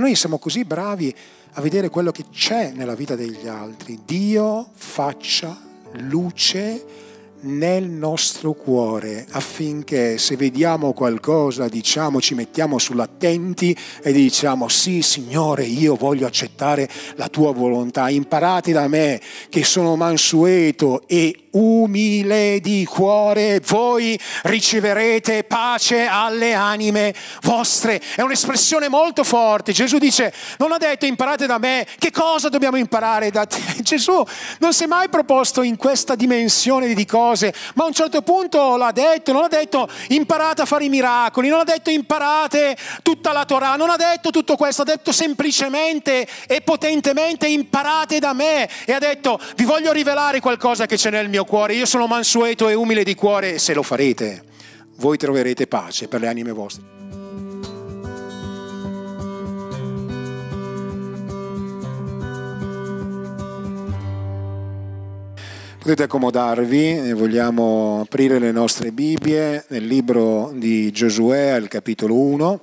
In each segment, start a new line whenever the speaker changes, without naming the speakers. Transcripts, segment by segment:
Noi siamo così bravi a vedere quello che c'è nella vita degli altri. Dio faccia luce nel nostro cuore affinché se vediamo qualcosa diciamo ci mettiamo sull'attenti e diciamo sì Signore io voglio accettare la tua volontà imparate da me che sono mansueto e umile di cuore, voi riceverete pace alle anime vostre. È un'espressione molto forte. Gesù dice, non ha detto imparate da me, che cosa dobbiamo imparare da te? Gesù non si è mai proposto in questa dimensione di cose, ma a un certo punto l'ha detto, non ha detto imparate a fare i miracoli, non ha detto imparate tutta la Torah, non ha detto tutto questo, ha detto semplicemente e potentemente imparate da me e ha detto vi voglio rivelare qualcosa che c'è nel mio mio cuore, io sono mansueto e umile di cuore, se lo farete, voi troverete pace per le anime vostre. Potete accomodarvi, vogliamo aprire le nostre Bibbie nel libro di Giosuè al capitolo 1.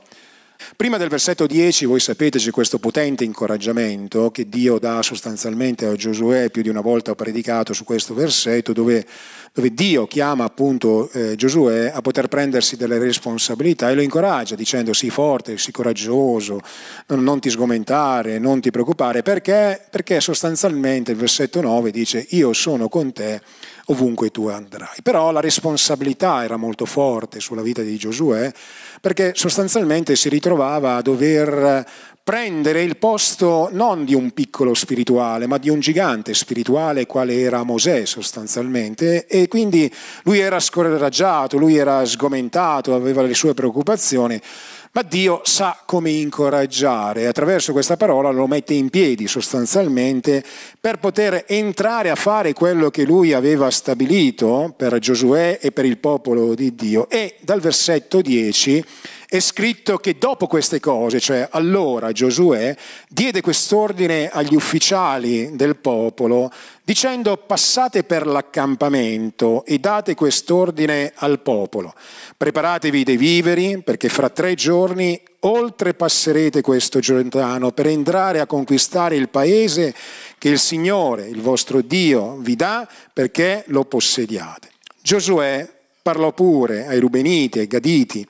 Prima del versetto 10 voi sapete c'è questo potente incoraggiamento che Dio dà sostanzialmente a Giosuè, più di una volta ho predicato su questo versetto, dove, dove Dio chiama appunto eh, Giosuè a poter prendersi delle responsabilità e lo incoraggia dicendo sii forte, sii coraggioso, non, non ti sgomentare, non ti preoccupare, perché? Perché sostanzialmente il versetto 9 dice io sono con te ovunque tu andrai. Però la responsabilità era molto forte sulla vita di Giosuè perché sostanzialmente si ritrovava a dover prendere il posto non di un piccolo spirituale, ma di un gigante spirituale quale era Mosè sostanzialmente e quindi lui era scoraggiato, lui era sgomentato, aveva le sue preoccupazioni ma Dio sa come incoraggiare e attraverso questa parola lo mette in piedi sostanzialmente per poter entrare a fare quello che lui aveva stabilito per Giosuè e per il popolo di Dio. E dal versetto 10 è scritto che dopo queste cose, cioè allora Giosuè diede quest'ordine agli ufficiali del popolo dicendo passate per l'accampamento e date quest'ordine al popolo. Preparatevi dei viveri perché fra tre giorni oltrepasserete questo Giordano per entrare a conquistare il paese che il Signore, il vostro Dio, vi dà perché lo possediate. Giosuè parlò pure ai Rubeniti, ai Gaditi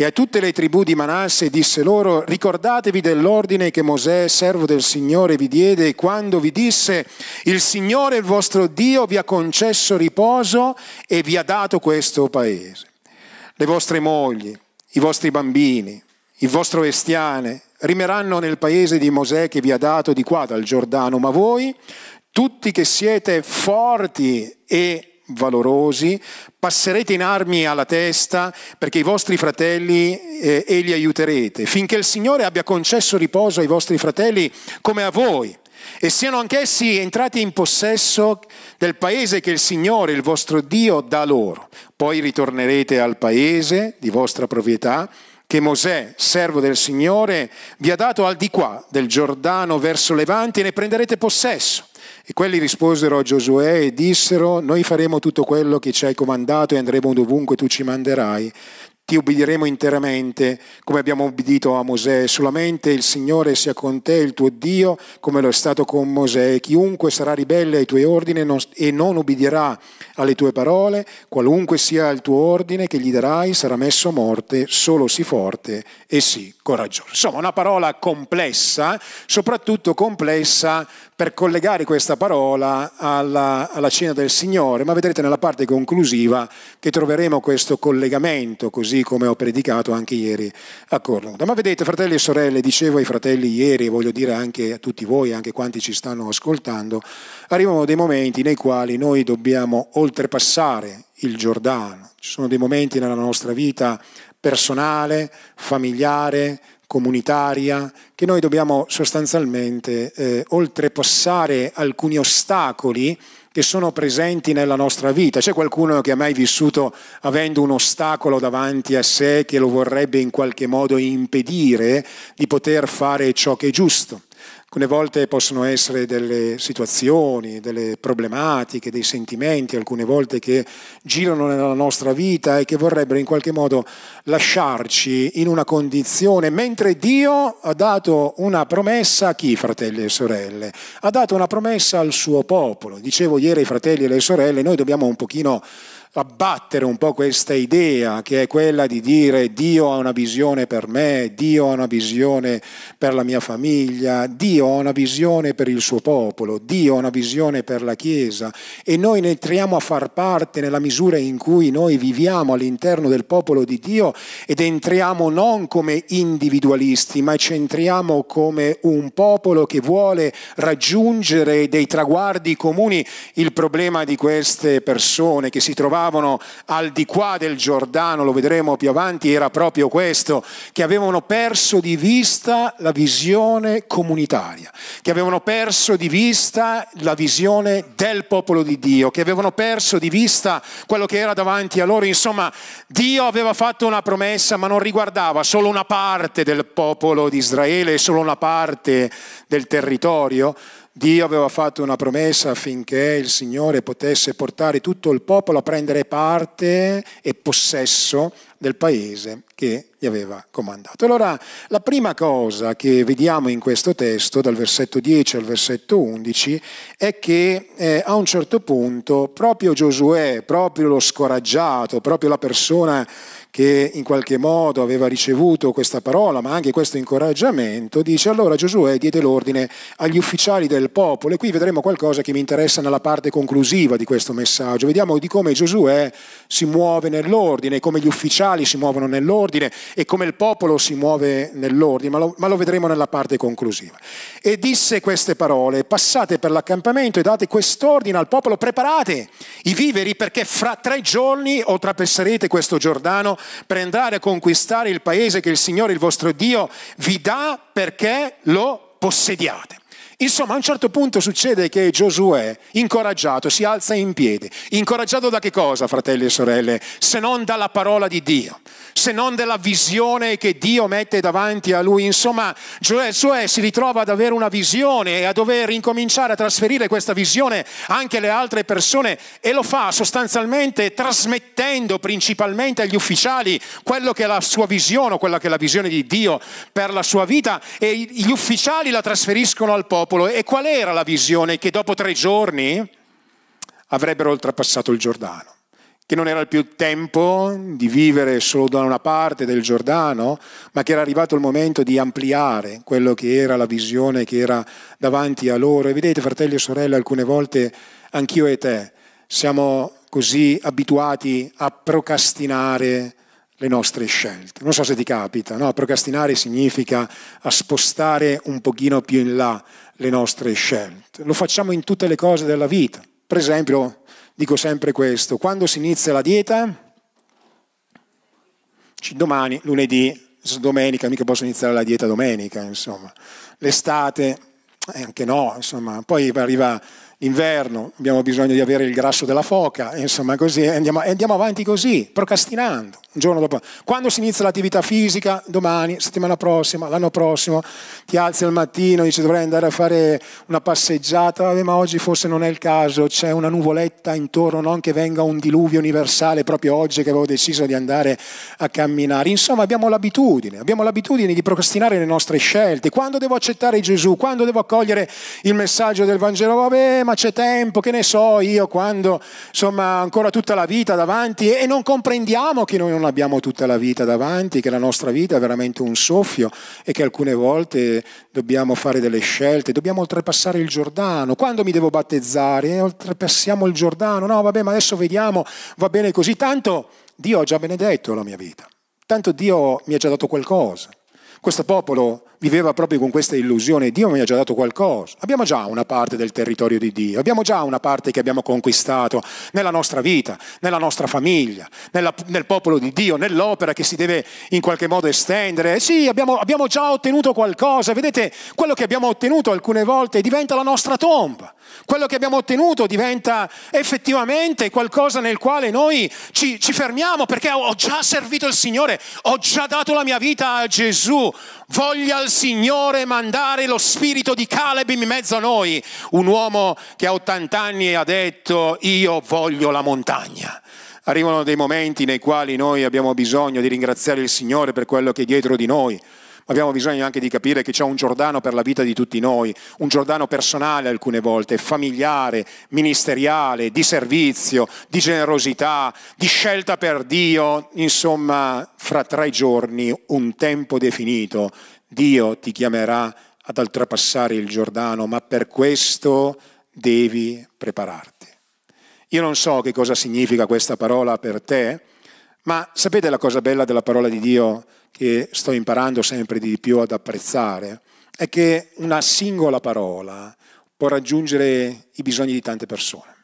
e a tutte le tribù di Manasse disse loro, ricordatevi dell'ordine che Mosè, servo del Signore, vi diede quando vi disse, il Signore, il vostro Dio, vi ha concesso riposo e vi ha dato questo paese. Le vostre mogli, i vostri bambini, il vostro bestiame rimeranno nel paese di Mosè che vi ha dato di qua dal Giordano, ma voi, tutti che siete forti e valorosi, passerete in armi alla testa perché i vostri fratelli eh, e li aiuterete, finché il Signore abbia concesso riposo ai vostri fratelli come a voi e siano anch'essi entrati in possesso del paese che il Signore, il vostro Dio, dà loro. Poi ritornerete al paese di vostra proprietà che Mosè, servo del Signore, vi ha dato al di qua del Giordano verso Levante e ne prenderete possesso. E quelli risposero a Giosuè e dissero, noi faremo tutto quello che ci hai comandato e andremo dovunque tu ci manderai ti ubbidiremo interamente come abbiamo ubbidito a Mosè, solamente il Signore sia con te, il tuo Dio, come lo è stato con Mosè. Chiunque sarà ribelle ai tuoi ordini e non ubbidirà alle tue parole, qualunque sia il tuo ordine che gli darai, sarà messo a morte, solo sii forte e sii coraggioso. Insomma, una parola complessa, soprattutto complessa per collegare questa parola alla, alla cena del Signore, ma vedrete nella parte conclusiva che troveremo questo collegamento così come ho predicato anche ieri a Cornuda. Ma vedete, fratelli e sorelle, dicevo ai fratelli ieri, e voglio dire anche a tutti voi, anche quanti ci stanno ascoltando, arrivano dei momenti nei quali noi dobbiamo oltrepassare il Giordano. Ci sono dei momenti nella nostra vita personale, familiare, comunitaria, che noi dobbiamo sostanzialmente eh, oltrepassare alcuni ostacoli che sono presenti nella nostra vita. C'è qualcuno che ha mai vissuto avendo un ostacolo davanti a sé che lo vorrebbe in qualche modo impedire di poter fare ciò che è giusto? Alcune volte possono essere delle situazioni, delle problematiche, dei sentimenti, alcune volte che girano nella nostra vita e che vorrebbero in qualche modo lasciarci in una condizione, mentre Dio ha dato una promessa a chi, fratelli e sorelle? Ha dato una promessa al suo popolo. Dicevo ieri ai fratelli e alle sorelle, noi dobbiamo un pochino abbattere un po' questa idea che è quella di dire Dio ha una visione per me, Dio ha una visione per la mia famiglia, Dio ha una visione per il suo popolo, Dio ha una visione per la Chiesa e noi ne entriamo a far parte nella misura in cui noi viviamo all'interno del popolo di Dio ed entriamo non come individualisti, ma ci entriamo come un popolo che vuole raggiungere dei traguardi comuni. Il problema di queste persone che si trovavano trovavano al di qua del Giordano, lo vedremo più avanti, era proprio questo, che avevano perso di vista la visione comunitaria, che avevano perso di vista la visione del popolo di Dio, che avevano perso di vista quello che era davanti a loro. Insomma, Dio aveva fatto una promessa, ma non riguardava solo una parte del popolo di Israele, solo una parte del territorio, Dio aveva fatto una promessa affinché il Signore potesse portare tutto il popolo a prendere parte e possesso del paese che gli aveva comandato. Allora, la prima cosa che vediamo in questo testo, dal versetto 10 al versetto 11, è che eh, a un certo punto proprio Giosuè, proprio lo scoraggiato, proprio la persona che in qualche modo aveva ricevuto questa parola, ma anche questo incoraggiamento, dice allora Giosuè diede l'ordine agli ufficiali del popolo e qui vedremo qualcosa che mi interessa nella parte conclusiva di questo messaggio. Vediamo di come Giosuè si muove nell'ordine, come gli ufficiali si muovono nell'ordine e come il popolo si muove nell'ordine, ma lo, ma lo vedremo nella parte conclusiva. E disse queste parole, passate per l'accampamento e date quest'ordine al popolo, preparate i viveri perché fra tre giorni oltrepasserete questo Giordano per andare a conquistare il paese che il Signore, il vostro Dio, vi dà perché lo possediate. Insomma, a un certo punto succede che Giosuè, incoraggiato, si alza in piedi. Incoraggiato da che cosa, fratelli e sorelle? Se non dalla parola di Dio, se non dalla visione che Dio mette davanti a lui. Insomma, Giosuè si ritrova ad avere una visione e a dover incominciare a trasferire questa visione anche alle altre persone e lo fa sostanzialmente trasmettendo principalmente agli ufficiali quello che è la sua visione, quella che è la visione di Dio per la sua vita e gli ufficiali la trasferiscono al popolo. E qual era la visione? Che dopo tre giorni avrebbero oltrepassato il Giordano che non era più tempo di vivere solo da una parte del Giordano, ma che era arrivato il momento di ampliare quello che era la visione che era davanti a loro. E vedete, fratelli e sorelle, alcune volte anch'io e te siamo così abituati a procrastinare le nostre scelte. Non so se ti capita, no? Procrastinare significa a spostare un pochino più in là le nostre scelte. Lo facciamo in tutte le cose della vita. Per esempio, dico sempre questo, quando si inizia la dieta, domani, lunedì, domenica, mica posso iniziare la dieta domenica, insomma. L'estate, eh, anche no, insomma. Poi arriva l'inverno, abbiamo bisogno di avere il grasso della foca, insomma così, andiamo, andiamo avanti così, procrastinando un giorno dopo. Quando si inizia l'attività fisica, domani, settimana prossima, l'anno prossimo, ti alzi al mattino, dici dovrei andare a fare una passeggiata, Vabbè, ma oggi forse non è il caso, c'è una nuvoletta intorno, non che venga un diluvio universale proprio oggi che avevo deciso di andare a camminare. Insomma, abbiamo l'abitudine, abbiamo l'abitudine di procrastinare le nostre scelte. Quando devo accettare Gesù, quando devo accogliere il messaggio del Vangelo, vabbè, ma c'è tempo, che ne so io, quando insomma ancora tutta la vita davanti e non comprendiamo che noi non abbiamo tutta la vita davanti, che la nostra vita è veramente un soffio e che alcune volte dobbiamo fare delle scelte, dobbiamo oltrepassare il Giordano. Quando mi devo battezzare? Eh, oltrepassiamo il Giordano. No, vabbè, ma adesso vediamo, va bene così. Tanto Dio ha già benedetto la mia vita. Tanto Dio mi ha già dato qualcosa. Questo popolo viveva proprio con questa illusione, Dio mi ha già dato qualcosa, abbiamo già una parte del territorio di Dio, abbiamo già una parte che abbiamo conquistato nella nostra vita, nella nostra famiglia, nella, nel popolo di Dio, nell'opera che si deve in qualche modo estendere. Sì, abbiamo, abbiamo già ottenuto qualcosa, vedete, quello che abbiamo ottenuto alcune volte diventa la nostra tomba, quello che abbiamo ottenuto diventa effettivamente qualcosa nel quale noi ci, ci fermiamo perché ho già servito il Signore, ho già dato la mia vita a Gesù, Voglia il Signore mandare lo spirito di Caleb in mezzo a noi, un uomo che a 80 anni ha detto io voglio la montagna. Arrivano dei momenti nei quali noi abbiamo bisogno di ringraziare il Signore per quello che è dietro di noi abbiamo bisogno anche di capire che c'è un Giordano per la vita di tutti noi, un Giordano personale alcune volte, familiare, ministeriale, di servizio, di generosità, di scelta per Dio, insomma, fra tre giorni, un tempo definito, Dio ti chiamerà ad oltrepassare il Giordano, ma per questo devi prepararti. Io non so che cosa significa questa parola per te, ma sapete la cosa bella della parola di Dio che sto imparando sempre di più ad apprezzare? È che una singola parola può raggiungere i bisogni di tante persone.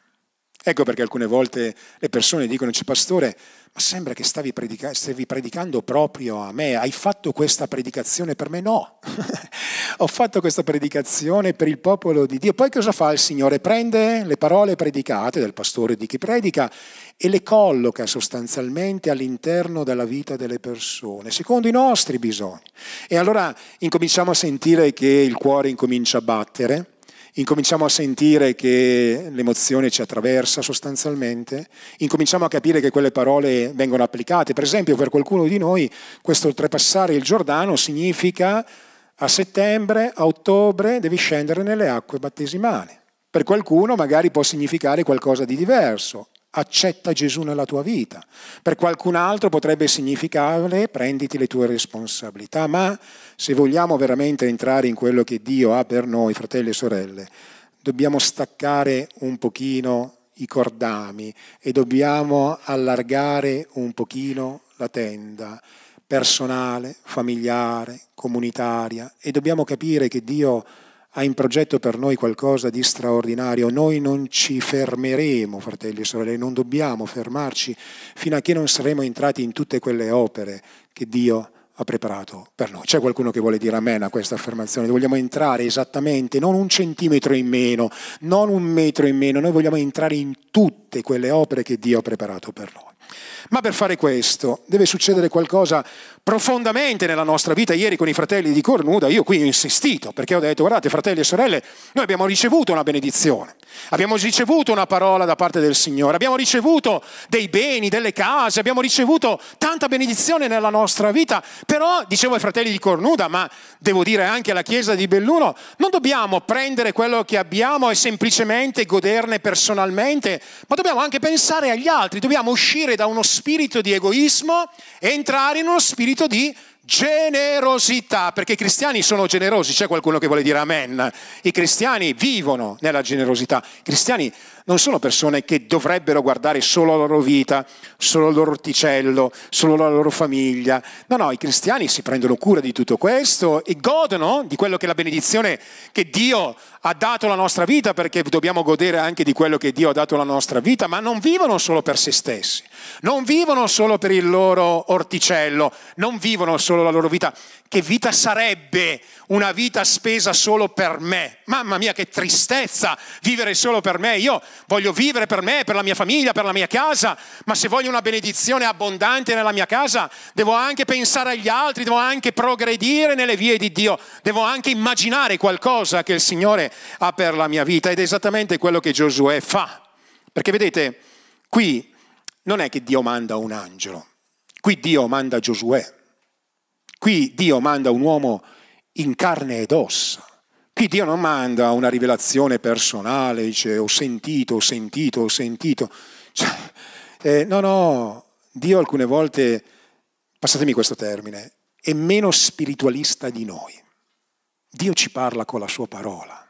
Ecco perché alcune volte le persone dicono, c'è pastore, ma sembra che stavi, predica- stavi predicando proprio a me, hai fatto questa predicazione per me? No, ho fatto questa predicazione per il popolo di Dio. Poi cosa fa il Signore? Prende le parole predicate del pastore di chi predica e le colloca sostanzialmente all'interno della vita delle persone, secondo i nostri bisogni. E allora incominciamo a sentire che il cuore incomincia a battere, incominciamo a sentire che l'emozione ci attraversa sostanzialmente, incominciamo a capire che quelle parole vengono applicate. Per esempio, per qualcuno di noi questo oltrepassare il Giordano significa a settembre, a ottobre devi scendere nelle acque battesimali. Per qualcuno magari può significare qualcosa di diverso accetta Gesù nella tua vita. Per qualcun altro potrebbe significare prenditi le tue responsabilità, ma se vogliamo veramente entrare in quello che Dio ha per noi, fratelli e sorelle, dobbiamo staccare un pochino i cordami e dobbiamo allargare un pochino la tenda personale, familiare, comunitaria e dobbiamo capire che Dio ha in progetto per noi qualcosa di straordinario. Noi non ci fermeremo, fratelli e sorelle, non dobbiamo fermarci fino a che non saremo entrati in tutte quelle opere che Dio ha preparato per noi. C'è qualcuno che vuole dire amen a questa affermazione? Vogliamo entrare esattamente, non un centimetro in meno, non un metro in meno, noi vogliamo entrare in tutte quelle opere che Dio ha preparato per noi. Ma per fare questo deve succedere qualcosa profondamente nella nostra vita. Ieri con i fratelli di Cornuda io qui ho insistito perché ho detto guardate fratelli e sorelle, noi abbiamo ricevuto una benedizione, abbiamo ricevuto una parola da parte del Signore, abbiamo ricevuto dei beni, delle case, abbiamo ricevuto tanta benedizione nella nostra vita, però dicevo ai fratelli di Cornuda, ma devo dire anche alla Chiesa di Belluno, non dobbiamo prendere quello che abbiamo e semplicemente goderne personalmente, ma dobbiamo anche pensare agli altri, dobbiamo uscire da uno spirito di egoismo e entrare in uno spirito di generosità, perché i cristiani sono generosi, c'è qualcuno che vuole dire amen, i cristiani vivono nella generosità, i cristiani non sono persone che dovrebbero guardare solo la loro vita, solo il loro orticello, solo la loro famiglia, no, no, i cristiani si prendono cura di tutto questo e godono di quello che è la benedizione che Dio ha dato alla nostra vita, perché dobbiamo godere anche di quello che Dio ha dato alla nostra vita, ma non vivono solo per se stessi, non vivono solo per il loro orticello, non vivono solo la loro vita. Che vita sarebbe una vita spesa solo per me? Mamma mia, che tristezza vivere solo per me. Io voglio vivere per me, per la mia famiglia, per la mia casa, ma se voglio una benedizione abbondante nella mia casa, devo anche pensare agli altri, devo anche progredire nelle vie di Dio, devo anche immaginare qualcosa che il Signore ha per la mia vita ed è esattamente quello che Giosuè fa. Perché vedete, qui non è che Dio manda un angelo, qui Dio manda Giosuè, qui Dio manda un uomo in carne ed ossa. Qui Dio non manda una rivelazione personale, dice ho sentito, ho sentito, ho sentito. Cioè, eh, no, no, Dio alcune volte, passatemi questo termine, è meno spiritualista di noi. Dio ci parla con la sua parola.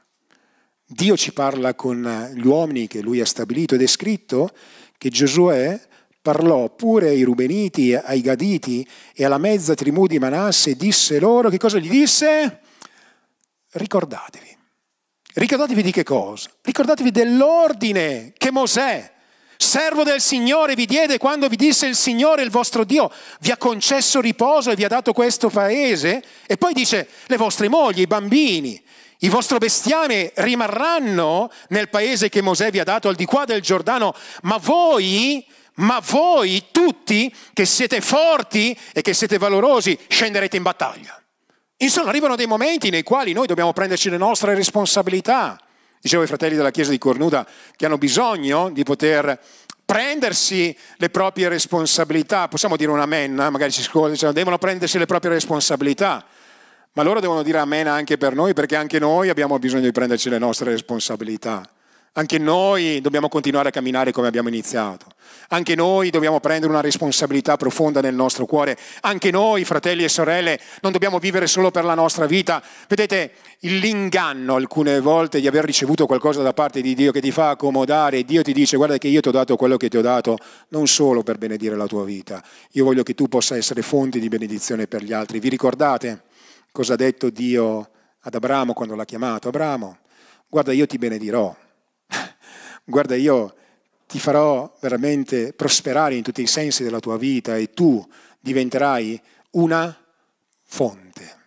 Dio ci parla con gli uomini che lui ha stabilito ed è scritto che Giosuè parlò pure ai Rubeniti, ai Gaditi e alla mezza tribù di Manasse e disse loro, che cosa gli disse? Ricordatevi. Ricordatevi di che cosa? Ricordatevi dell'ordine che Mosè, servo del Signore, vi diede quando vi disse il Signore, il vostro Dio, vi ha concesso riposo e vi ha dato questo paese. E poi dice, le vostre mogli, i bambini, il vostro bestiame rimarranno nel paese che Mosè vi ha dato al di qua del Giordano, ma voi, ma voi tutti che siete forti e che siete valorosi, scenderete in battaglia. Insomma, arrivano dei momenti nei quali noi dobbiamo prenderci le nostre responsabilità. Dicevo ai fratelli della Chiesa di Cornuda che hanno bisogno di poter prendersi le proprie responsabilità. Possiamo dire un amen, magari ci ascoltano, devono prendersi le proprie responsabilità. Ma loro devono dire amen anche per noi perché anche noi abbiamo bisogno di prenderci le nostre responsabilità. Anche noi dobbiamo continuare a camminare come abbiamo iniziato. Anche noi dobbiamo prendere una responsabilità profonda nel nostro cuore. Anche noi, fratelli e sorelle, non dobbiamo vivere solo per la nostra vita. Vedete, l'inganno alcune volte di aver ricevuto qualcosa da parte di Dio che ti fa accomodare. Dio ti dice guarda che io ti ho dato quello che ti ho dato non solo per benedire la tua vita. Io voglio che tu possa essere fonte di benedizione per gli altri. Vi ricordate cosa ha detto Dio ad Abramo quando l'ha chiamato? Abramo, guarda io ti benedirò guarda io ti farò veramente prosperare in tutti i sensi della tua vita e tu diventerai una fonte,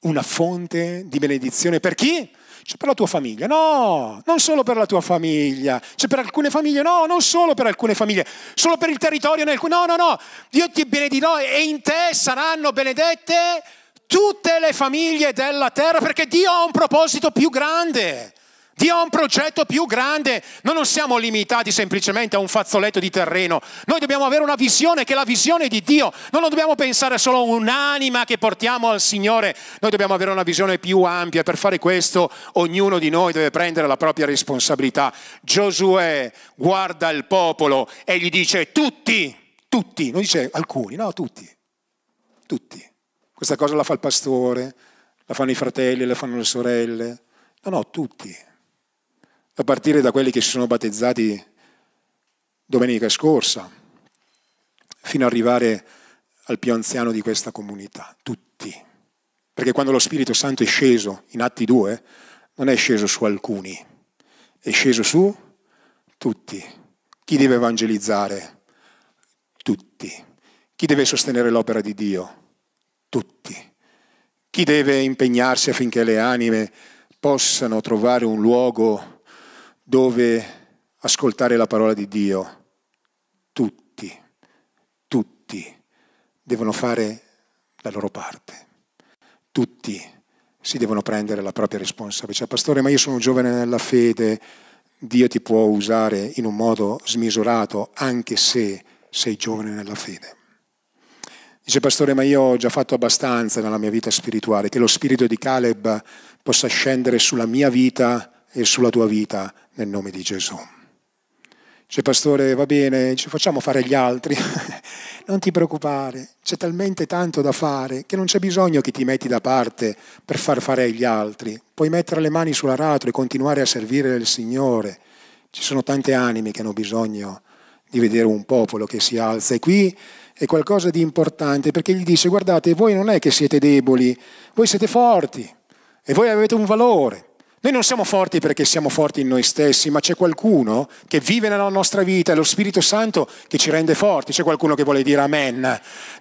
una fonte di benedizione per chi? Cioè per la tua famiglia, no, non solo per la tua famiglia, cioè per alcune famiglie, no, non solo per alcune famiglie, solo per il territorio nel no, no, no, Dio ti benedirò e in te saranno benedette tutte le famiglie della terra perché Dio ha un proposito più grande. Dio ha un progetto più grande, noi non siamo limitati semplicemente a un fazzoletto di terreno, noi dobbiamo avere una visione che è la visione di Dio, non dobbiamo pensare solo a un'anima che portiamo al Signore, noi dobbiamo avere una visione più ampia, per fare questo ognuno di noi deve prendere la propria responsabilità. Giosuè guarda il popolo e gli dice tutti, tutti, non dice alcuni, no, tutti, tutti. Questa cosa la fa il pastore, la fanno i fratelli, la fanno le sorelle, no, no, tutti a partire da quelli che si sono battezzati domenica scorsa, fino ad arrivare al più anziano di questa comunità, tutti. Perché quando lo Spirito Santo è sceso in Atti 2, non è sceso su alcuni, è sceso su tutti. Chi deve evangelizzare? Tutti. Chi deve sostenere l'opera di Dio? Tutti. Chi deve impegnarsi affinché le anime possano trovare un luogo dove ascoltare la parola di Dio. Tutti, tutti devono fare la loro parte. Tutti si devono prendere la propria responsabilità. Cioè, pastore, ma io sono giovane nella fede, Dio ti può usare in un modo smisurato anche se sei giovane nella fede. Dice, pastore, ma io ho già fatto abbastanza nella mia vita spirituale, che lo spirito di Caleb possa scendere sulla mia vita e sulla tua vita nel nome di Gesù. Dice, pastore, va bene, ci facciamo fare gli altri. non ti preoccupare, c'è talmente tanto da fare che non c'è bisogno che ti metti da parte per far fare agli altri. Puoi mettere le mani sull'aratro e continuare a servire il Signore. Ci sono tante anime che hanno bisogno di vedere un popolo che si alza. E qui è qualcosa di importante perché gli dice, guardate, voi non è che siete deboli, voi siete forti e voi avete un valore. Noi non siamo forti perché siamo forti in noi stessi, ma c'è qualcuno che vive nella nostra vita, è lo Spirito Santo che ci rende forti, c'è qualcuno che vuole dire amen.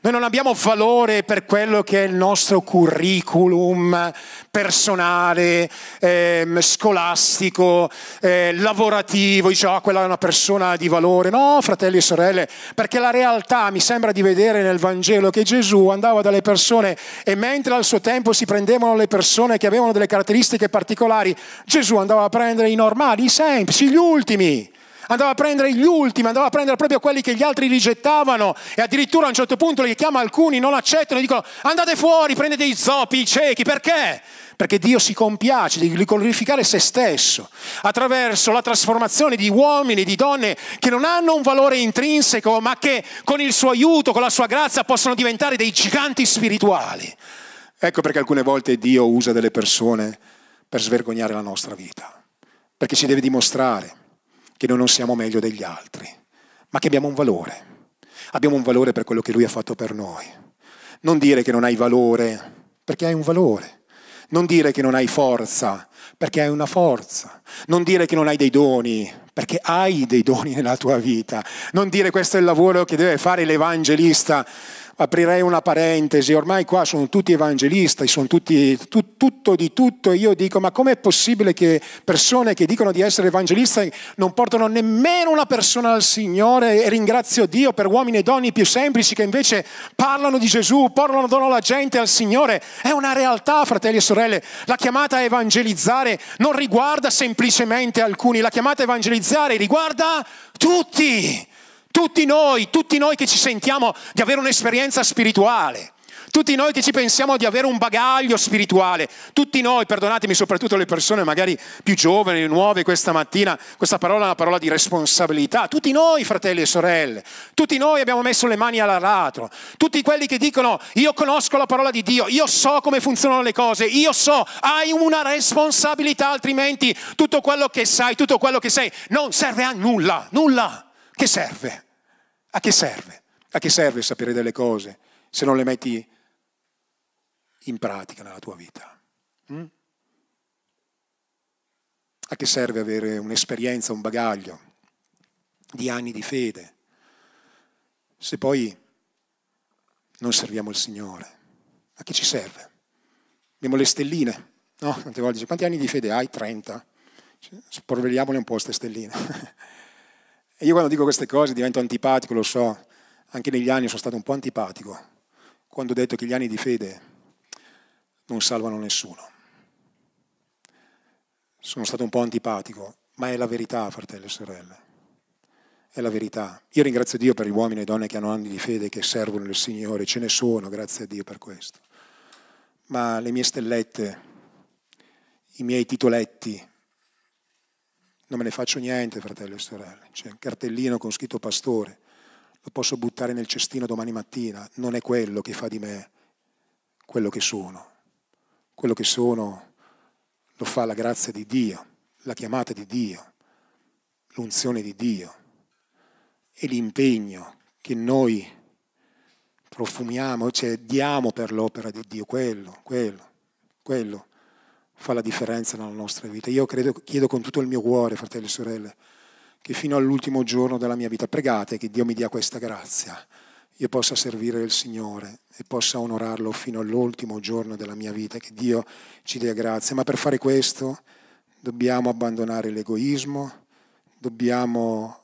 Noi non abbiamo valore per quello che è il nostro curriculum personale, eh, scolastico, eh, lavorativo, dice oh, quella è una persona di valore. No, fratelli e sorelle, perché la realtà mi sembra di vedere nel Vangelo che Gesù andava dalle persone e mentre al suo tempo si prendevano le persone che avevano delle caratteristiche particolari, Gesù andava a prendere i normali, i semplici, gli ultimi. Andava a prendere gli ultimi, andava a prendere proprio quelli che gli altri rigettavano e addirittura a un certo punto li chiama alcuni, non accettano e dicono andate fuori, prendete i zoppi, i ciechi, perché? Perché Dio si compiace di glorificare se stesso attraverso la trasformazione di uomini, di donne che non hanno un valore intrinseco, ma che con il suo aiuto, con la sua grazia possono diventare dei giganti spirituali. Ecco perché alcune volte Dio usa delle persone per svergognare la nostra vita, perché ci deve dimostrare che noi non siamo meglio degli altri, ma che abbiamo un valore. Abbiamo un valore per quello che Lui ha fatto per noi. Non dire che non hai valore, perché hai un valore. Non dire che non hai forza, perché hai una forza. Non dire che non hai dei doni, perché hai dei doni nella tua vita. Non dire questo è il lavoro che deve fare l'evangelista. Aprirei una parentesi, ormai qua sono tutti evangelisti, sono tutti tu, tutto di tutto, io dico ma com'è possibile che persone che dicono di essere evangelisti non portano nemmeno una persona al Signore? E ringrazio Dio per uomini e donne più semplici che invece parlano di Gesù, parlano la gente al Signore, è una realtà fratelli e sorelle, la chiamata a evangelizzare non riguarda semplicemente alcuni, la chiamata a evangelizzare riguarda tutti. Tutti noi, tutti noi che ci sentiamo di avere un'esperienza spirituale, tutti noi che ci pensiamo di avere un bagaglio spirituale, tutti noi, perdonatemi soprattutto le persone magari più giovani, nuove questa mattina, questa parola è una parola di responsabilità, tutti noi fratelli e sorelle, tutti noi abbiamo messo le mani all'aratro, tutti quelli che dicono io conosco la parola di Dio, io so come funzionano le cose, io so, hai una responsabilità, altrimenti tutto quello che sai, tutto quello che sei non serve a nulla, nulla. Che serve? A che serve? A che serve sapere delle cose se non le metti in pratica nella tua vita? Mm? A che serve avere un'esperienza, un bagaglio di anni di fede se poi non serviamo il Signore? A che ci serve? Abbiamo le stelline, no? Tante volte dice, quanti anni di fede hai? 30. Sporvelliamole un po' queste stelline. E io quando dico queste cose divento antipatico, lo so, anche negli anni sono stato un po' antipatico, quando ho detto che gli anni di fede non salvano nessuno. Sono stato un po' antipatico, ma è la verità, fratelli e sorelle. È la verità. Io ringrazio Dio per gli uomini e donne che hanno anni di fede, che servono il Signore, ce ne sono, grazie a Dio per questo. Ma le mie stellette, i miei titoletti, non me ne faccio niente, fratelli e sorelle. C'è un cartellino con scritto pastore, lo posso buttare nel cestino domani mattina. Non è quello che fa di me quello che sono. Quello che sono lo fa la grazia di Dio, la chiamata di Dio, l'unzione di Dio e l'impegno che noi profumiamo, cioè diamo per l'opera di Dio, quello, quello, quello fa la differenza nella nostra vita. Io credo, chiedo con tutto il mio cuore, fratelli e sorelle, che fino all'ultimo giorno della mia vita, pregate che Dio mi dia questa grazia, io possa servire il Signore e possa onorarlo fino all'ultimo giorno della mia vita, che Dio ci dia grazia. Ma per fare questo dobbiamo abbandonare l'egoismo, dobbiamo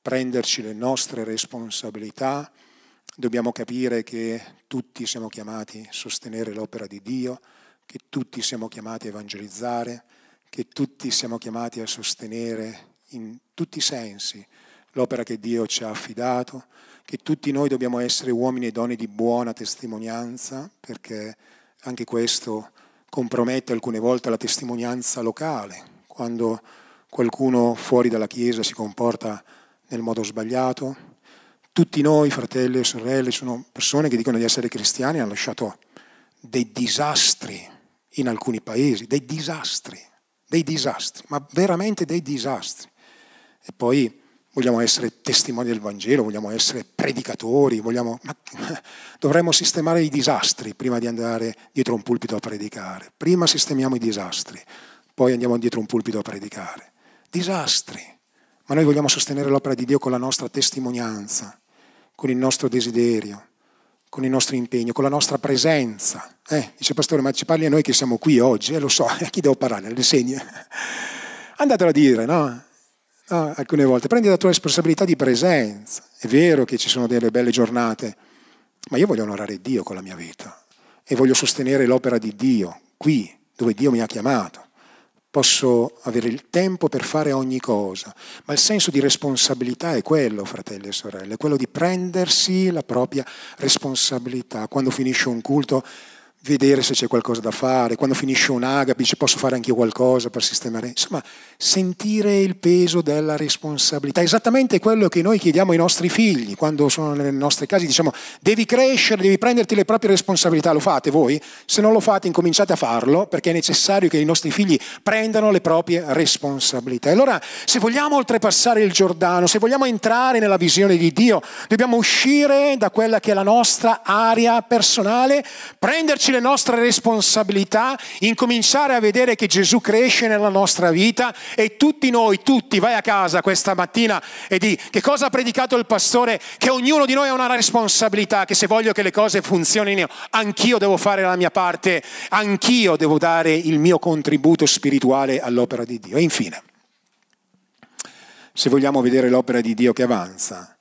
prenderci le nostre responsabilità, dobbiamo capire che tutti siamo chiamati a sostenere l'opera di Dio che tutti siamo chiamati a evangelizzare, che tutti siamo chiamati a sostenere in tutti i sensi l'opera che Dio ci ha affidato, che tutti noi dobbiamo essere uomini e donne di buona testimonianza, perché anche questo compromette alcune volte la testimonianza locale, quando qualcuno fuori dalla Chiesa si comporta nel modo sbagliato. Tutti noi, fratelli e sorelle, sono persone che dicono di essere cristiani e hanno lasciato dei disastri in alcuni paesi, dei disastri, dei disastri, ma veramente dei disastri. E poi vogliamo essere testimoni del Vangelo, vogliamo essere predicatori, vogliamo... ma dovremmo sistemare i disastri prima di andare dietro un pulpito a predicare. Prima sistemiamo i disastri, poi andiamo dietro un pulpito a predicare. Disastri. Ma noi vogliamo sostenere l'opera di Dio con la nostra testimonianza, con il nostro desiderio, con il nostro impegno, con la nostra presenza. Eh, dice pastore, ma ci parli a noi che siamo qui oggi? Eh, lo so, a chi devo parlare? Le segne. Andatelo a dire, no? no? Alcune volte. Prendi la tua responsabilità di presenza. È vero che ci sono delle belle giornate, ma io voglio onorare Dio con la mia vita e voglio sostenere l'opera di Dio qui, dove Dio mi ha chiamato posso avere il tempo per fare ogni cosa, ma il senso di responsabilità è quello, fratelli e sorelle, è quello di prendersi la propria responsabilità. Quando finisce un culto vedere se c'è qualcosa da fare, quando finisce un agape dice posso fare anche io qualcosa per sistemare, insomma sentire il peso della responsabilità, esattamente quello che noi chiediamo ai nostri figli quando sono nelle nostre case, diciamo devi crescere, devi prenderti le proprie responsabilità, lo fate voi? Se non lo fate incominciate a farlo perché è necessario che i nostri figli prendano le proprie responsabilità. Allora se vogliamo oltrepassare il Giordano, se vogliamo entrare nella visione di Dio, dobbiamo uscire da quella che è la nostra area personale, prenderci le le nostre responsabilità, incominciare a vedere che Gesù cresce nella nostra vita e tutti noi, tutti, vai a casa questa mattina e di che cosa ha predicato il pastore, che ognuno di noi ha una responsabilità, che se voglio che le cose funzionino, anch'io devo fare la mia parte, anch'io devo dare il mio contributo spirituale all'opera di Dio. E infine, se vogliamo vedere l'opera di Dio che avanza,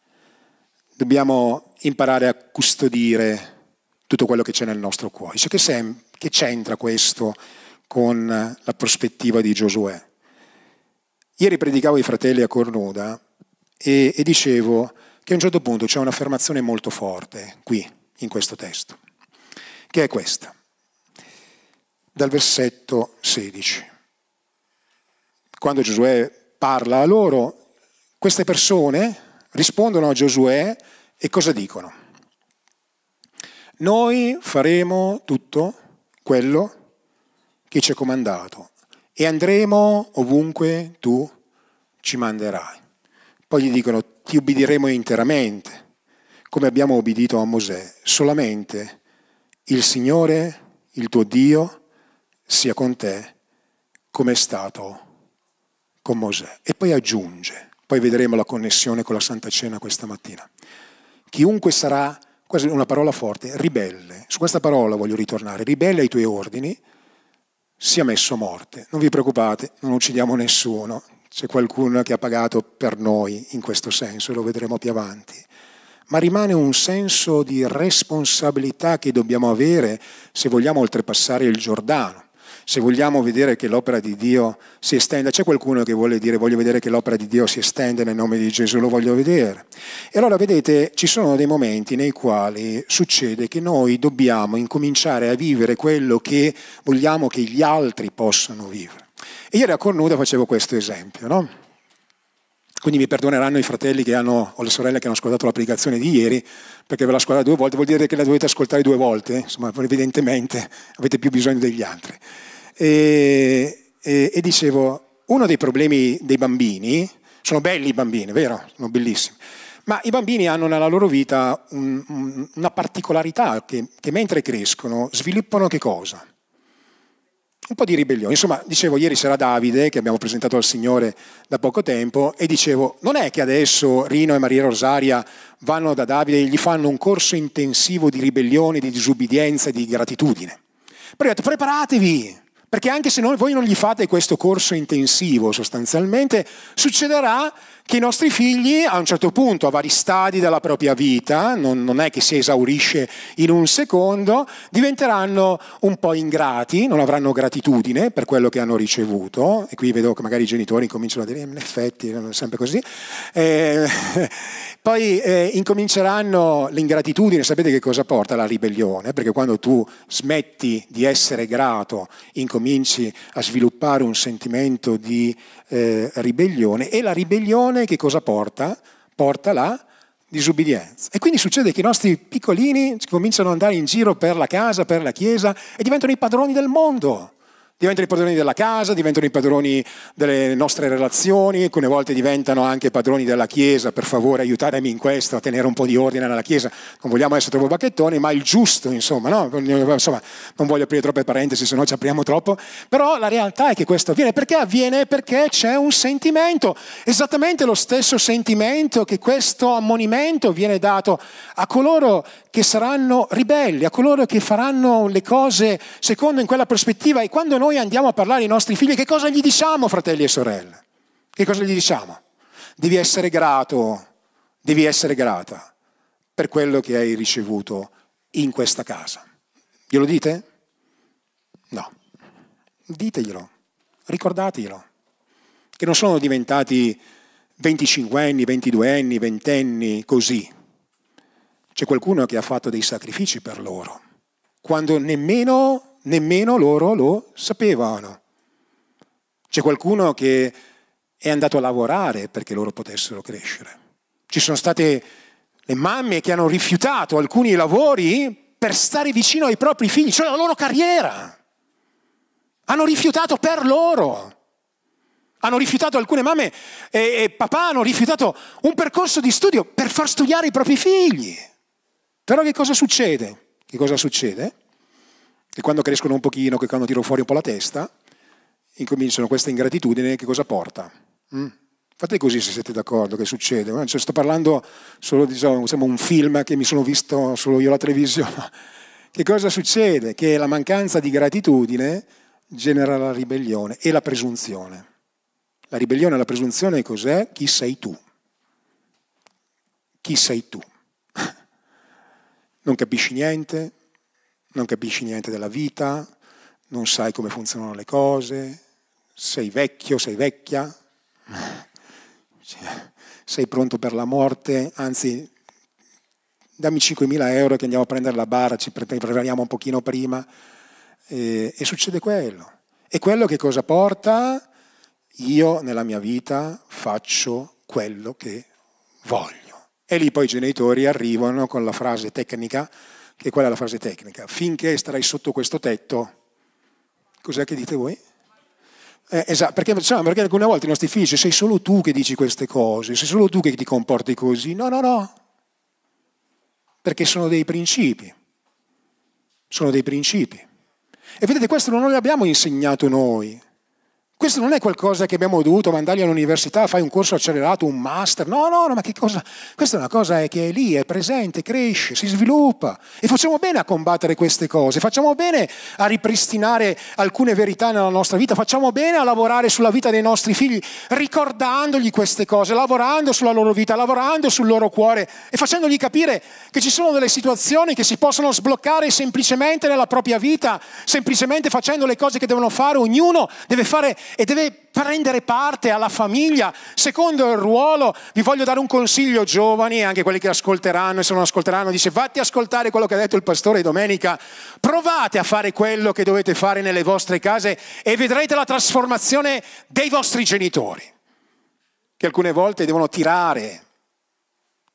dobbiamo imparare a custodire tutto quello che c'è nel nostro cuore. Cioè, che, sem- che c'entra questo con la prospettiva di Giosuè? Ieri predicavo ai fratelli a Cornuda e, e dicevo che a un certo punto c'è un'affermazione molto forte qui, in questo testo, che è questa, dal versetto 16. Quando Giosuè parla a loro, queste persone rispondono a Giosuè e cosa dicono? Noi faremo tutto quello che ci è comandato e andremo ovunque tu ci manderai. Poi gli dicono ti ubbidiremo interamente, come abbiamo obbedito a Mosè, solamente il Signore, il tuo Dio, sia con te come è stato con Mosè. E poi aggiunge, poi vedremo la connessione con la Santa Cena questa mattina. Chiunque sarà, quasi una parola forte, ribelle, su questa parola voglio ritornare, ribelle ai tuoi ordini, sia messo morte. Non vi preoccupate, non uccidiamo nessuno, c'è qualcuno che ha pagato per noi in questo senso, lo vedremo più avanti. Ma rimane un senso di responsabilità che dobbiamo avere se vogliamo oltrepassare il Giordano se vogliamo vedere che l'opera di Dio si estenda, c'è qualcuno che vuole dire voglio vedere che l'opera di Dio si estende nel nome di Gesù, lo voglio vedere. E allora vedete, ci sono dei momenti nei quali succede che noi dobbiamo incominciare a vivere quello che vogliamo che gli altri possano vivere. E ieri a Cornuda facevo questo esempio, no? Quindi mi perdoneranno i fratelli hanno, o le sorelle che hanno ascoltato la predicazione di ieri, perché ve l'ho ascoltata due volte, vuol dire che la dovete ascoltare due volte, insomma, evidentemente avete più bisogno degli altri. E, e, e dicevo, uno dei problemi dei bambini, sono belli i bambini, vero? Sono bellissimi. Ma i bambini hanno nella loro vita un, un, una particolarità che, che, mentre crescono sviluppano che cosa? Un po' di ribellione. Insomma, dicevo, ieri c'era Davide, che abbiamo presentato al Signore da poco tempo, e dicevo, non è che adesso Rino e Maria Rosaria vanno da Davide e gli fanno un corso intensivo di ribellione, di disubbidienza, di gratitudine. Però ho detto, preparatevi, perché anche se voi non gli fate questo corso intensivo sostanzialmente, succederà che i nostri figli a un certo punto, a vari stadi della propria vita, non, non, è che si esaurisce in un secondo, diventeranno un po' ingrati, non avranno gratitudine per quello che hanno ricevuto, e qui vedo che magari i genitori cominciano a dire, in effetti, non è sempre così, eh, poi eh, incominceranno l'ingratitudine, sapete che cosa porta la ribellione? Perché quando tu smetti di essere grato, incominci a sviluppare un sentimento di eh, ribellione e la ribellione che cosa porta? Porta la disubbidienza. E quindi succede che i nostri piccolini cominciano ad andare in giro per la casa, per la chiesa e diventano i padroni del mondo diventano i padroni della casa, diventano i padroni delle nostre relazioni, alcune volte diventano anche padroni della Chiesa, per favore aiutatemi in questo, a tenere un po' di ordine nella Chiesa, non vogliamo essere troppo bacchettoni, ma il giusto, insomma, no? insomma non voglio aprire troppe parentesi, se no ci apriamo troppo, però la realtà è che questo avviene, perché avviene? Perché c'è un sentimento, esattamente lo stesso sentimento che questo ammonimento viene dato a coloro che saranno ribelli, a coloro che faranno le cose secondo in quella prospettiva e quando noi andiamo a parlare ai nostri figli, che cosa gli diciamo, fratelli e sorelle? Che cosa gli diciamo? Devi essere grato, devi essere grata per quello che hai ricevuto in questa casa. Glielo dite? No. Diteglielo, ricordateglielo, che non sono diventati 25 anni, 22 anni, 20 anni così, c'è qualcuno che ha fatto dei sacrifici per loro, quando nemmeno, nemmeno loro lo sapevano. C'è qualcuno che è andato a lavorare perché loro potessero crescere. Ci sono state le mamme che hanno rifiutato alcuni lavori per stare vicino ai propri figli, cioè la loro carriera. Hanno rifiutato per loro. Hanno rifiutato alcune mamme e, e papà hanno rifiutato un percorso di studio per far studiare i propri figli. Però che cosa succede? Che cosa succede? E quando crescono un pochino, che quando tiro fuori un po' la testa, incominciano questa ingratitudine, che cosa porta? Mm? Fate così se siete d'accordo, che succede. Cioè, sto parlando solo di diciamo, un film che mi sono visto solo io alla televisione. Che cosa succede? Che la mancanza di gratitudine genera la ribellione e la presunzione. La ribellione e la presunzione cos'è? Chi sei tu? Chi sei tu? Non capisci niente, non capisci niente della vita, non sai come funzionano le cose, sei vecchio, sei vecchia, sei pronto per la morte, anzi dammi 5.000 euro che andiamo a prendere la bara, ci prepariamo un pochino prima e, e succede quello. E quello che cosa porta? Io nella mia vita faccio quello che voglio. E lì poi i genitori arrivano con la frase tecnica, che qual è la frase tecnica? Finché starai sotto questo tetto, cos'è che dite voi? Eh, esatto, perché, cioè, perché alcune volte i nostri figli dicono sei solo tu che dici queste cose, sei solo tu che ti comporti così. No, no, no, perché sono dei principi, sono dei principi. E vedete, questo non lo abbiamo insegnato noi, questo non è qualcosa che abbiamo dovuto mandargli all'università, fai un corso accelerato, un master. No, no, no, ma che cosa? Questa è una cosa che è lì, è presente, cresce, si sviluppa. E facciamo bene a combattere queste cose, facciamo bene a ripristinare alcune verità nella nostra vita, facciamo bene a lavorare sulla vita dei nostri figli, ricordandogli queste cose, lavorando sulla loro vita, lavorando sul loro cuore e facendogli capire che ci sono delle situazioni che si possono sbloccare semplicemente nella propria vita, semplicemente facendo le cose che devono fare, ognuno deve fare e deve prendere parte alla famiglia secondo il ruolo. Vi voglio dare un consiglio giovani, anche quelli che ascolteranno e se non ascolteranno, dice vatti ascoltare quello che ha detto il pastore domenica, provate a fare quello che dovete fare nelle vostre case e vedrete la trasformazione dei vostri genitori, che alcune volte devono tirare,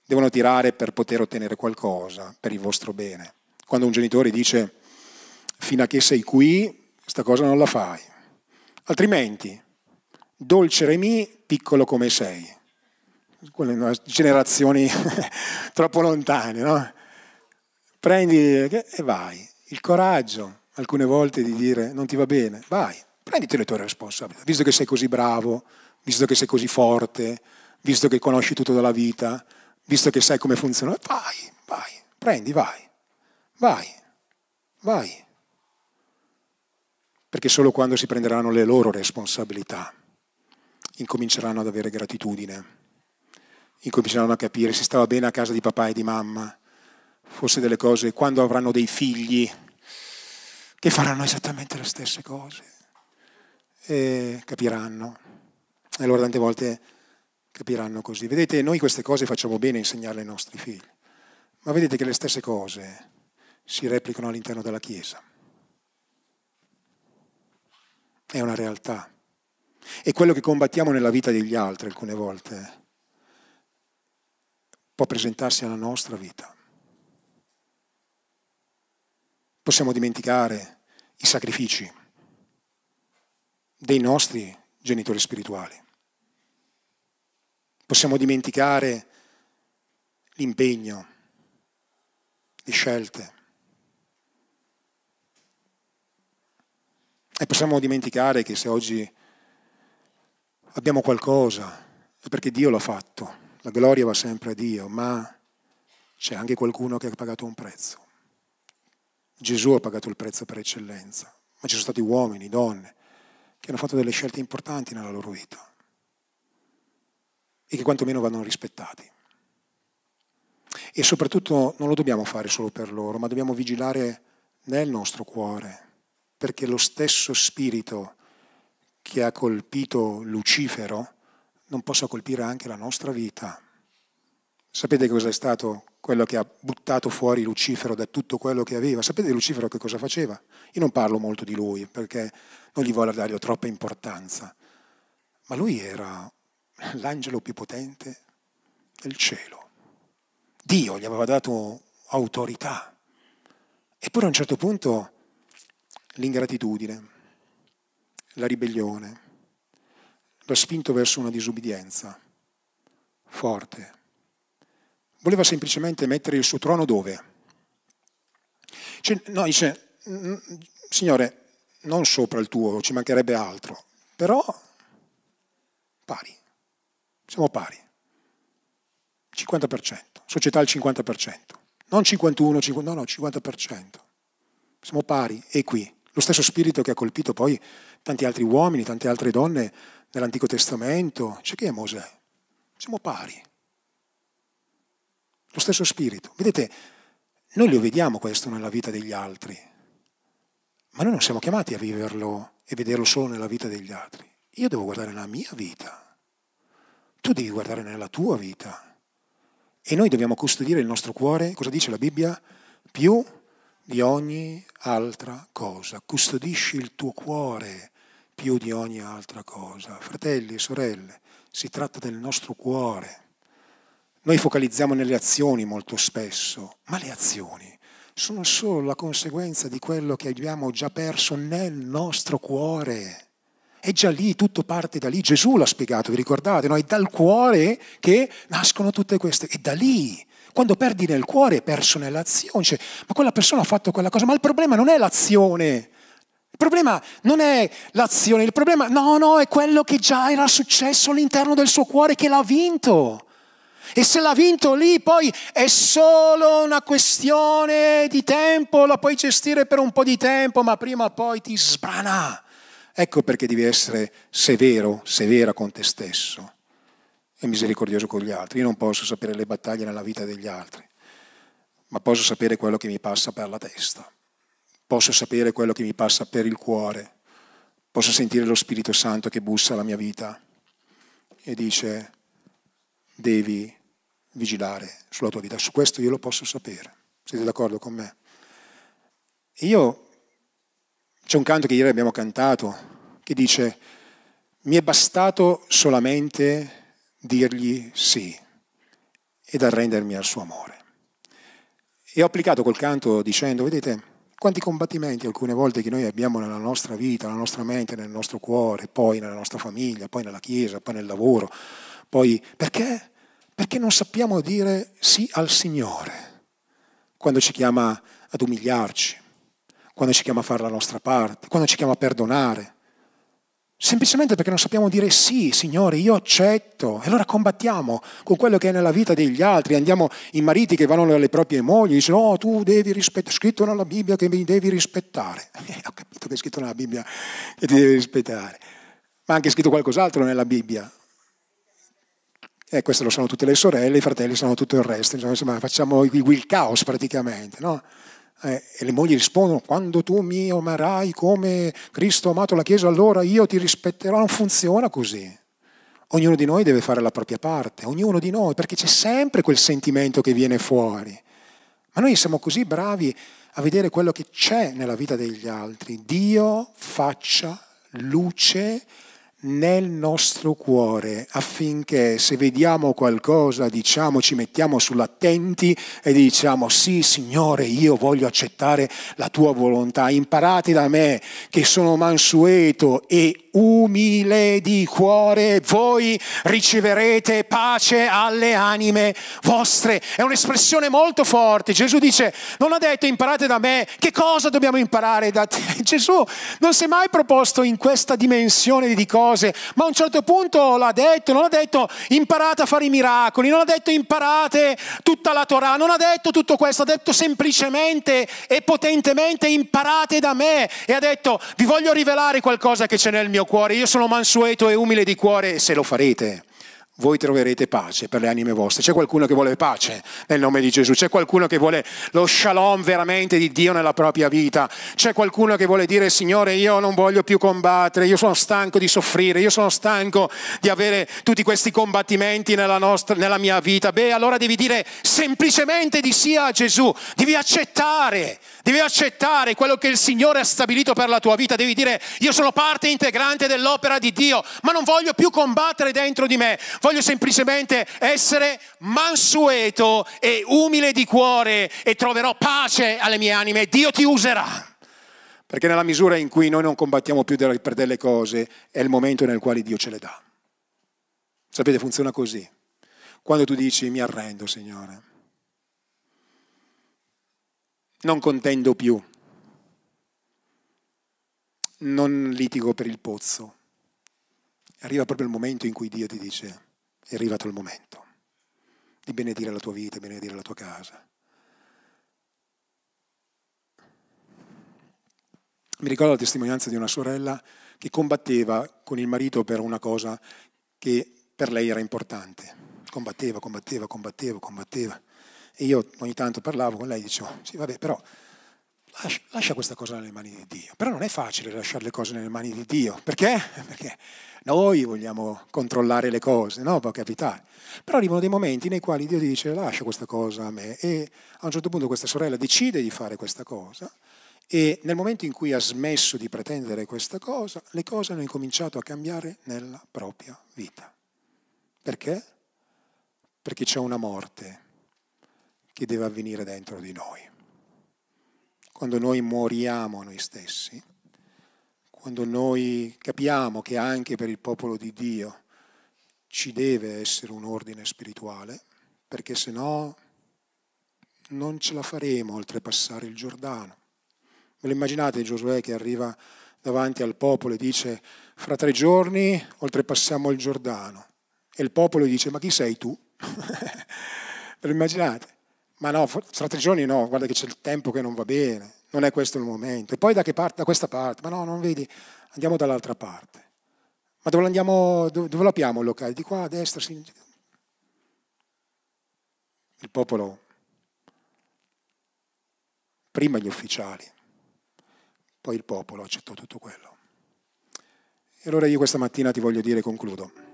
devono tirare per poter ottenere qualcosa, per il vostro bene. Quando un genitore dice fino a che sei qui, questa cosa non la fai Altrimenti, dolce Remi, piccolo come sei. Quelle generazioni troppo lontane, no? Prendi e vai. Il coraggio, alcune volte, di dire non ti va bene, vai, prenditi le tue responsabilità. Visto che sei così bravo, visto che sei così forte, visto che conosci tutto della vita, visto che sai come funziona, vai, vai, prendi, vai, vai, vai perché solo quando si prenderanno le loro responsabilità incominceranno ad avere gratitudine, incominceranno a capire se stava bene a casa di papà e di mamma, forse delle cose, quando avranno dei figli che faranno esattamente le stesse cose e capiranno. E allora tante volte capiranno così. Vedete, noi queste cose facciamo bene a insegnarle ai nostri figli, ma vedete che le stesse cose si replicano all'interno della Chiesa è una realtà. E quello che combattiamo nella vita degli altri alcune volte può presentarsi alla nostra vita. Possiamo dimenticare i sacrifici dei nostri genitori spirituali. Possiamo dimenticare l'impegno, le scelte E possiamo dimenticare che se oggi abbiamo qualcosa è perché Dio l'ha fatto, la gloria va sempre a Dio, ma c'è anche qualcuno che ha pagato un prezzo. Gesù ha pagato il prezzo per eccellenza, ma ci sono stati uomini, donne, che hanno fatto delle scelte importanti nella loro vita e che quantomeno vanno rispettati. E soprattutto non lo dobbiamo fare solo per loro, ma dobbiamo vigilare nel nostro cuore perché lo stesso spirito che ha colpito Lucifero non possa colpire anche la nostra vita. Sapete cosa è stato quello che ha buttato fuori Lucifero da tutto quello che aveva? Sapete Lucifero che cosa faceva? Io non parlo molto di lui perché non gli voglio dare troppa importanza, ma lui era l'angelo più potente del cielo. Dio gli aveva dato autorità. Eppure a un certo punto l'ingratitudine, la ribellione, l'ha spinto verso una disubbidienza forte. Voleva semplicemente mettere il suo trono dove? Cioè, no, dice, Signore, non sopra il tuo, ci mancherebbe altro, però pari, siamo pari, 50%, società al 50%, non 51, 50, no, no, 50%, siamo pari, e qui, lo stesso spirito che ha colpito poi tanti altri uomini, tante altre donne nell'Antico Testamento, c'è chi è Mosè, siamo pari, lo stesso spirito, vedete, noi lo vediamo questo nella vita degli altri, ma noi non siamo chiamati a viverlo e vederlo solo nella vita degli altri. Io devo guardare nella mia vita, tu devi guardare nella tua vita. E noi dobbiamo custodire il nostro cuore, cosa dice la Bibbia? Più di ogni altra cosa. Custodisci il tuo cuore più di ogni altra cosa. Fratelli e sorelle, si tratta del nostro cuore. Noi focalizziamo nelle azioni molto spesso, ma le azioni sono solo la conseguenza di quello che abbiamo già perso nel nostro cuore. È già lì, tutto parte da lì. Gesù l'ha spiegato, vi ricordate? No? È dal cuore che nascono tutte queste. È da lì. Quando perdi nel cuore, hai perso nell'azione. Cioè, ma quella persona ha fatto quella cosa. Ma il problema non è l'azione. Il problema non è l'azione, il problema no, no, è quello che già era successo all'interno del suo cuore che l'ha vinto. E se l'ha vinto lì, poi è solo una questione di tempo, la puoi gestire per un po' di tempo, ma prima o poi ti sbrana. Ecco perché devi essere severo, severa con te stesso e misericordioso con gli altri. Io non posso sapere le battaglie nella vita degli altri, ma posso sapere quello che mi passa per la testa, posso sapere quello che mi passa per il cuore, posso sentire lo Spirito Santo che bussa alla mia vita e dice devi vigilare sulla tua vita. Su questo io lo posso sapere. Siete d'accordo con me? Io, c'è un canto che ieri abbiamo cantato che dice, mi è bastato solamente dirgli sì ed arrendermi al suo amore. E ho applicato quel canto dicendo, vedete, quanti combattimenti alcune volte che noi abbiamo nella nostra vita, nella nostra mente, nel nostro cuore, poi nella nostra famiglia, poi nella chiesa, poi nel lavoro, poi perché? Perché non sappiamo dire sì al Signore quando ci chiama ad umiliarci, quando ci chiama a fare la nostra parte, quando ci chiama a perdonare. Semplicemente perché non sappiamo dire sì, Signore, io accetto. E allora combattiamo con quello che è nella vita degli altri. Andiamo i mariti che vanno alle proprie mogli e dicono, oh, tu devi rispettare, scritto nella Bibbia che mi devi rispettare. Eh, ho capito che è scritto nella Bibbia che ti devi rispettare. Ma anche scritto qualcos'altro nella Bibbia. E questo lo sanno tutte le sorelle, i fratelli sanno tutto il resto, insomma facciamo il caos praticamente, no? Eh, e le mogli rispondono, quando tu mi amerai come Cristo ha amato la Chiesa, allora io ti rispetterò. Non funziona così. Ognuno di noi deve fare la propria parte, ognuno di noi, perché c'è sempre quel sentimento che viene fuori. Ma noi siamo così bravi a vedere quello che c'è nella vita degli altri. Dio faccia luce nel nostro cuore affinché se vediamo qualcosa diciamo ci mettiamo sull'attenti e diciamo sì Signore io voglio accettare la tua volontà. Imparate da me che sono mansueto e umile di cuore, voi riceverete pace alle anime vostre. È un'espressione molto forte. Gesù dice, non ha detto imparate da me, che cosa dobbiamo imparare da te? Gesù non si è mai proposto in questa dimensione di cose, ma a un certo punto l'ha detto, non ha detto imparate a fare i miracoli, non ha detto imparate tutta la Torah, non ha detto tutto questo, ha detto semplicemente e potentemente imparate da me e ha detto vi voglio rivelare qualcosa che c'è nel mio mio cuore, io sono mansueto e umile di cuore, se lo farete voi troverete pace per le anime vostre. C'è qualcuno che vuole pace nel nome di Gesù, c'è qualcuno che vuole lo shalom veramente di Dio nella propria vita, c'è qualcuno che vuole dire Signore io non voglio più combattere, io sono stanco di soffrire, io sono stanco di avere tutti questi combattimenti nella, nostra, nella mia vita. Beh, allora devi dire semplicemente di sì a Gesù, devi accettare, devi accettare quello che il Signore ha stabilito per la tua vita, devi dire io sono parte integrante dell'opera di Dio, ma non voglio più combattere dentro di me. Voglio semplicemente essere mansueto e umile di cuore e troverò pace alle mie anime. Dio ti userà. Perché nella misura in cui noi non combattiamo più per delle cose, è il momento nel quale Dio ce le dà. Sapete, funziona così. Quando tu dici mi arrendo, Signore, non contendo più, non litigo per il pozzo. Arriva proprio il momento in cui Dio ti dice, è arrivato il momento di benedire la tua vita, benedire la tua casa. Mi ricordo la testimonianza di una sorella che combatteva con il marito per una cosa che per lei era importante. Combatteva, combatteva, combatteva, combatteva. E io ogni tanto parlavo con lei e dicevo, sì vabbè, però lascia, questa cosa nelle mani di Dio. Però non è facile lasciare le cose nelle mani di Dio. Perché? Perché noi vogliamo controllare le cose, no? Può capitare. Però arrivano dei momenti nei quali Dio dice lascia questa cosa a me e a un certo punto questa sorella decide di fare questa cosa e nel momento in cui ha smesso di pretendere questa cosa, le cose hanno incominciato a cambiare nella propria vita. Perché? Perché c'è una morte che deve avvenire dentro di noi. Quando noi moriamo a noi stessi, quando noi capiamo che anche per il popolo di Dio ci deve essere un ordine spirituale, perché se no non ce la faremo oltrepassare il Giordano. Ve lo immaginate Giosuè che arriva davanti al popolo e dice fra tre giorni oltrepassiamo il Giordano e il popolo dice ma chi sei tu? Ve lo immaginate? Ma no, fra tre giorni no, guarda che c'è il tempo che non va bene, non è questo il momento. E poi da che parte? Da questa parte? Ma no, non vedi, andiamo dall'altra parte. Ma dove andiamo, dove, dove lo apriamo il locale? Di qua, a destra, a. Il popolo, prima gli ufficiali, poi il popolo accettò tutto quello. E allora io questa mattina ti voglio dire, concludo.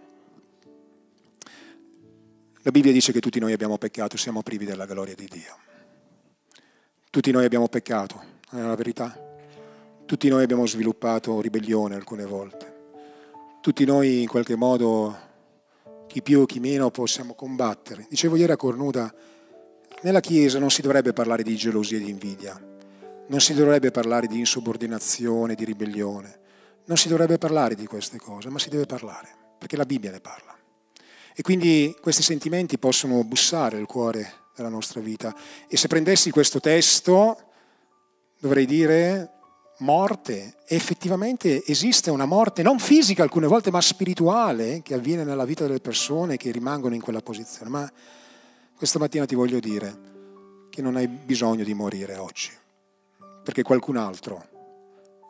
La Bibbia dice che tutti noi abbiamo peccato, siamo privi della gloria di Dio. Tutti noi abbiamo peccato, non è la verità? Tutti noi abbiamo sviluppato ribellione alcune volte. Tutti noi in qualche modo, chi più o chi meno, possiamo combattere. Dicevo ieri a Cornuda, nella Chiesa non si dovrebbe parlare di gelosia e di invidia, non si dovrebbe parlare di insubordinazione, di ribellione, non si dovrebbe parlare di queste cose, ma si deve parlare, perché la Bibbia ne parla. E quindi questi sentimenti possono bussare il cuore della nostra vita. E se prendessi questo testo, dovrei dire morte. E effettivamente esiste una morte non fisica alcune volte, ma spirituale, che avviene nella vita delle persone che rimangono in quella posizione. Ma questa mattina ti voglio dire che non hai bisogno di morire oggi perché qualcun altro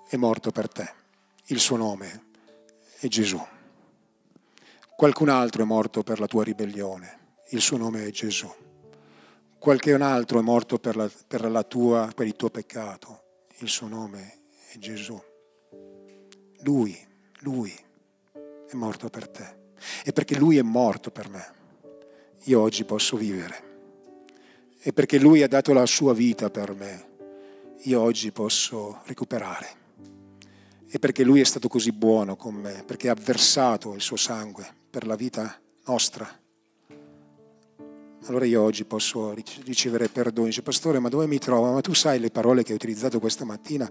è morto per te. Il suo nome è Gesù. Qualcun altro è morto per la tua ribellione. Il suo nome è Gesù. Qualcun altro è morto per, la, per, la tua, per il tuo peccato. Il suo nome è Gesù. Lui, lui è morto per te. E perché lui è morto per me, io oggi posso vivere. E perché lui ha dato la sua vita per me, io oggi posso recuperare. E perché Lui è stato così buono con me, perché ha versato il suo sangue per la vita nostra. Allora io oggi posso ricevere perdono. Dice, pastore, ma dove mi trovo? Ma tu sai le parole che hai utilizzato questa mattina?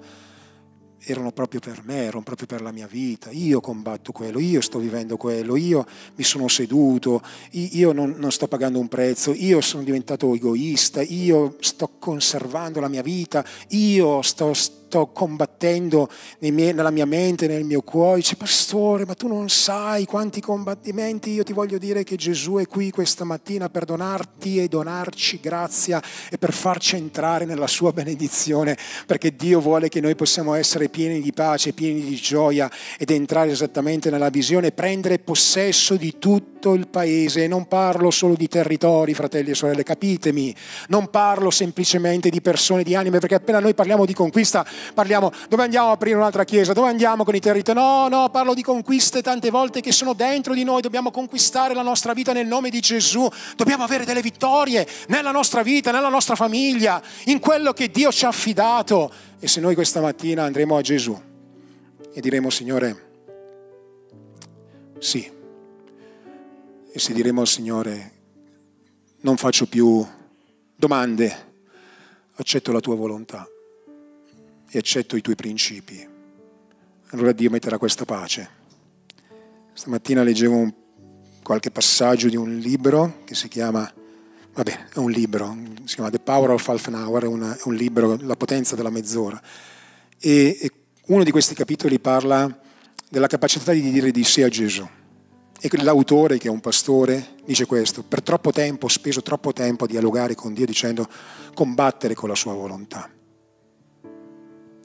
erano proprio per me, erano proprio per la mia vita. Io combatto quello, io sto vivendo quello, io mi sono seduto, io non, non, sto pagando un prezzo, io sono diventato egoista, io sto conservando la mia vita, io sto, sto combattendo miei, nella mia mente, nel mio cuore. Dice, pastore, ma tu non sai quanti combattimenti. Io ti voglio dire che Gesù è qui questa mattina per donarti e donarci grazia e per farci entrare nella sua benedizione, perché Dio vuole che noi possiamo essere pieni di pace, pieni di gioia ed entrare esattamente nella visione, prendere possesso di tutto il paese. E non parlo solo di territori, fratelli e sorelle, capitemi. Non parlo semplicemente di persone, di anime, perché appena noi parliamo di conquista parliamo dove andiamo a aprire un'altra chiesa, dove andiamo con i territori. No, no, parlo di conquiste tante volte che sono dentro di noi, dobbiamo conquistare la nostra vita nel nome di Gesù, dobbiamo avere delle vittorie nella nostra vita, nella nostra famiglia, in quello che Dio ci ha affidato. E se noi questa mattina andremo a Gesù e diremo Signore, sì, e se diremo al Signore, non faccio più domande, accetto la tua volontà e accetto i tuoi principi. Allora Dio metterà questa pace. Stamattina leggevo un, qualche passaggio di un libro che si chiama, vabbè, è un libro, si chiama The Power of Half an Hour, è, una, è un libro, La potenza della mezz'ora. E, e Uno di questi capitoli parla della capacità di dire di sì a Gesù. E l'autore, che è un pastore, dice questo, per troppo tempo ho speso troppo tempo a dialogare con Dio dicendo combattere con la sua volontà.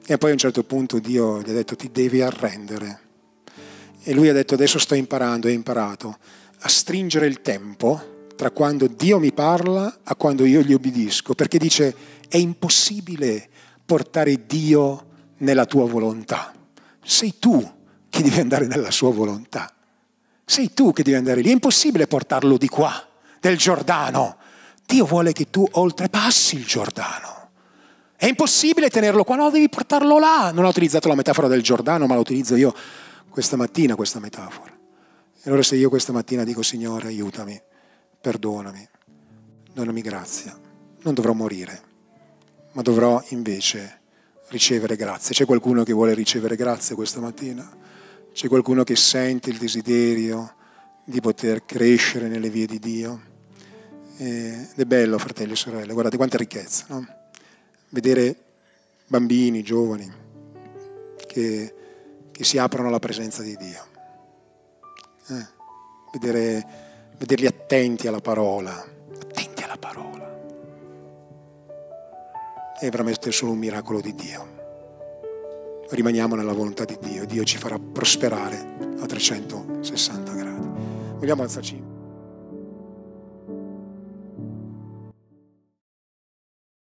E poi a un certo punto Dio gli ha detto ti devi arrendere. E lui ha detto adesso sto imparando, e imparato a stringere il tempo tra quando Dio mi parla a quando io gli obbedisco, perché dice è impossibile portare Dio nella tua volontà. Sei tu che devi andare nella sua volontà. Sei tu che devi andare lì. È impossibile portarlo di qua, del Giordano. Dio vuole che tu oltrepassi il Giordano. È impossibile tenerlo qua, no, devi portarlo là. Non ho utilizzato la metafora del Giordano, ma la utilizzo io questa mattina, questa metafora. E allora se io questa mattina dico, Signore, aiutami, perdonami, donami grazia, non dovrò morire, ma dovrò invece ricevere grazia. C'è qualcuno che vuole ricevere grazia questa mattina? C'è qualcuno che sente il desiderio di poter crescere nelle vie di Dio? Ed è bello, fratelli e sorelle, guardate quanta ricchezza, no? Vedere bambini, giovani che, che, si aprono alla presenza di Dio, eh, vedere, vederli attenti alla parola, attenti alla parola. È veramente solo un miracolo di Dio. Rimaniamo nella volontà di Dio, Dio ci farà prosperare a 360 gradi. Vogliamo alzarci?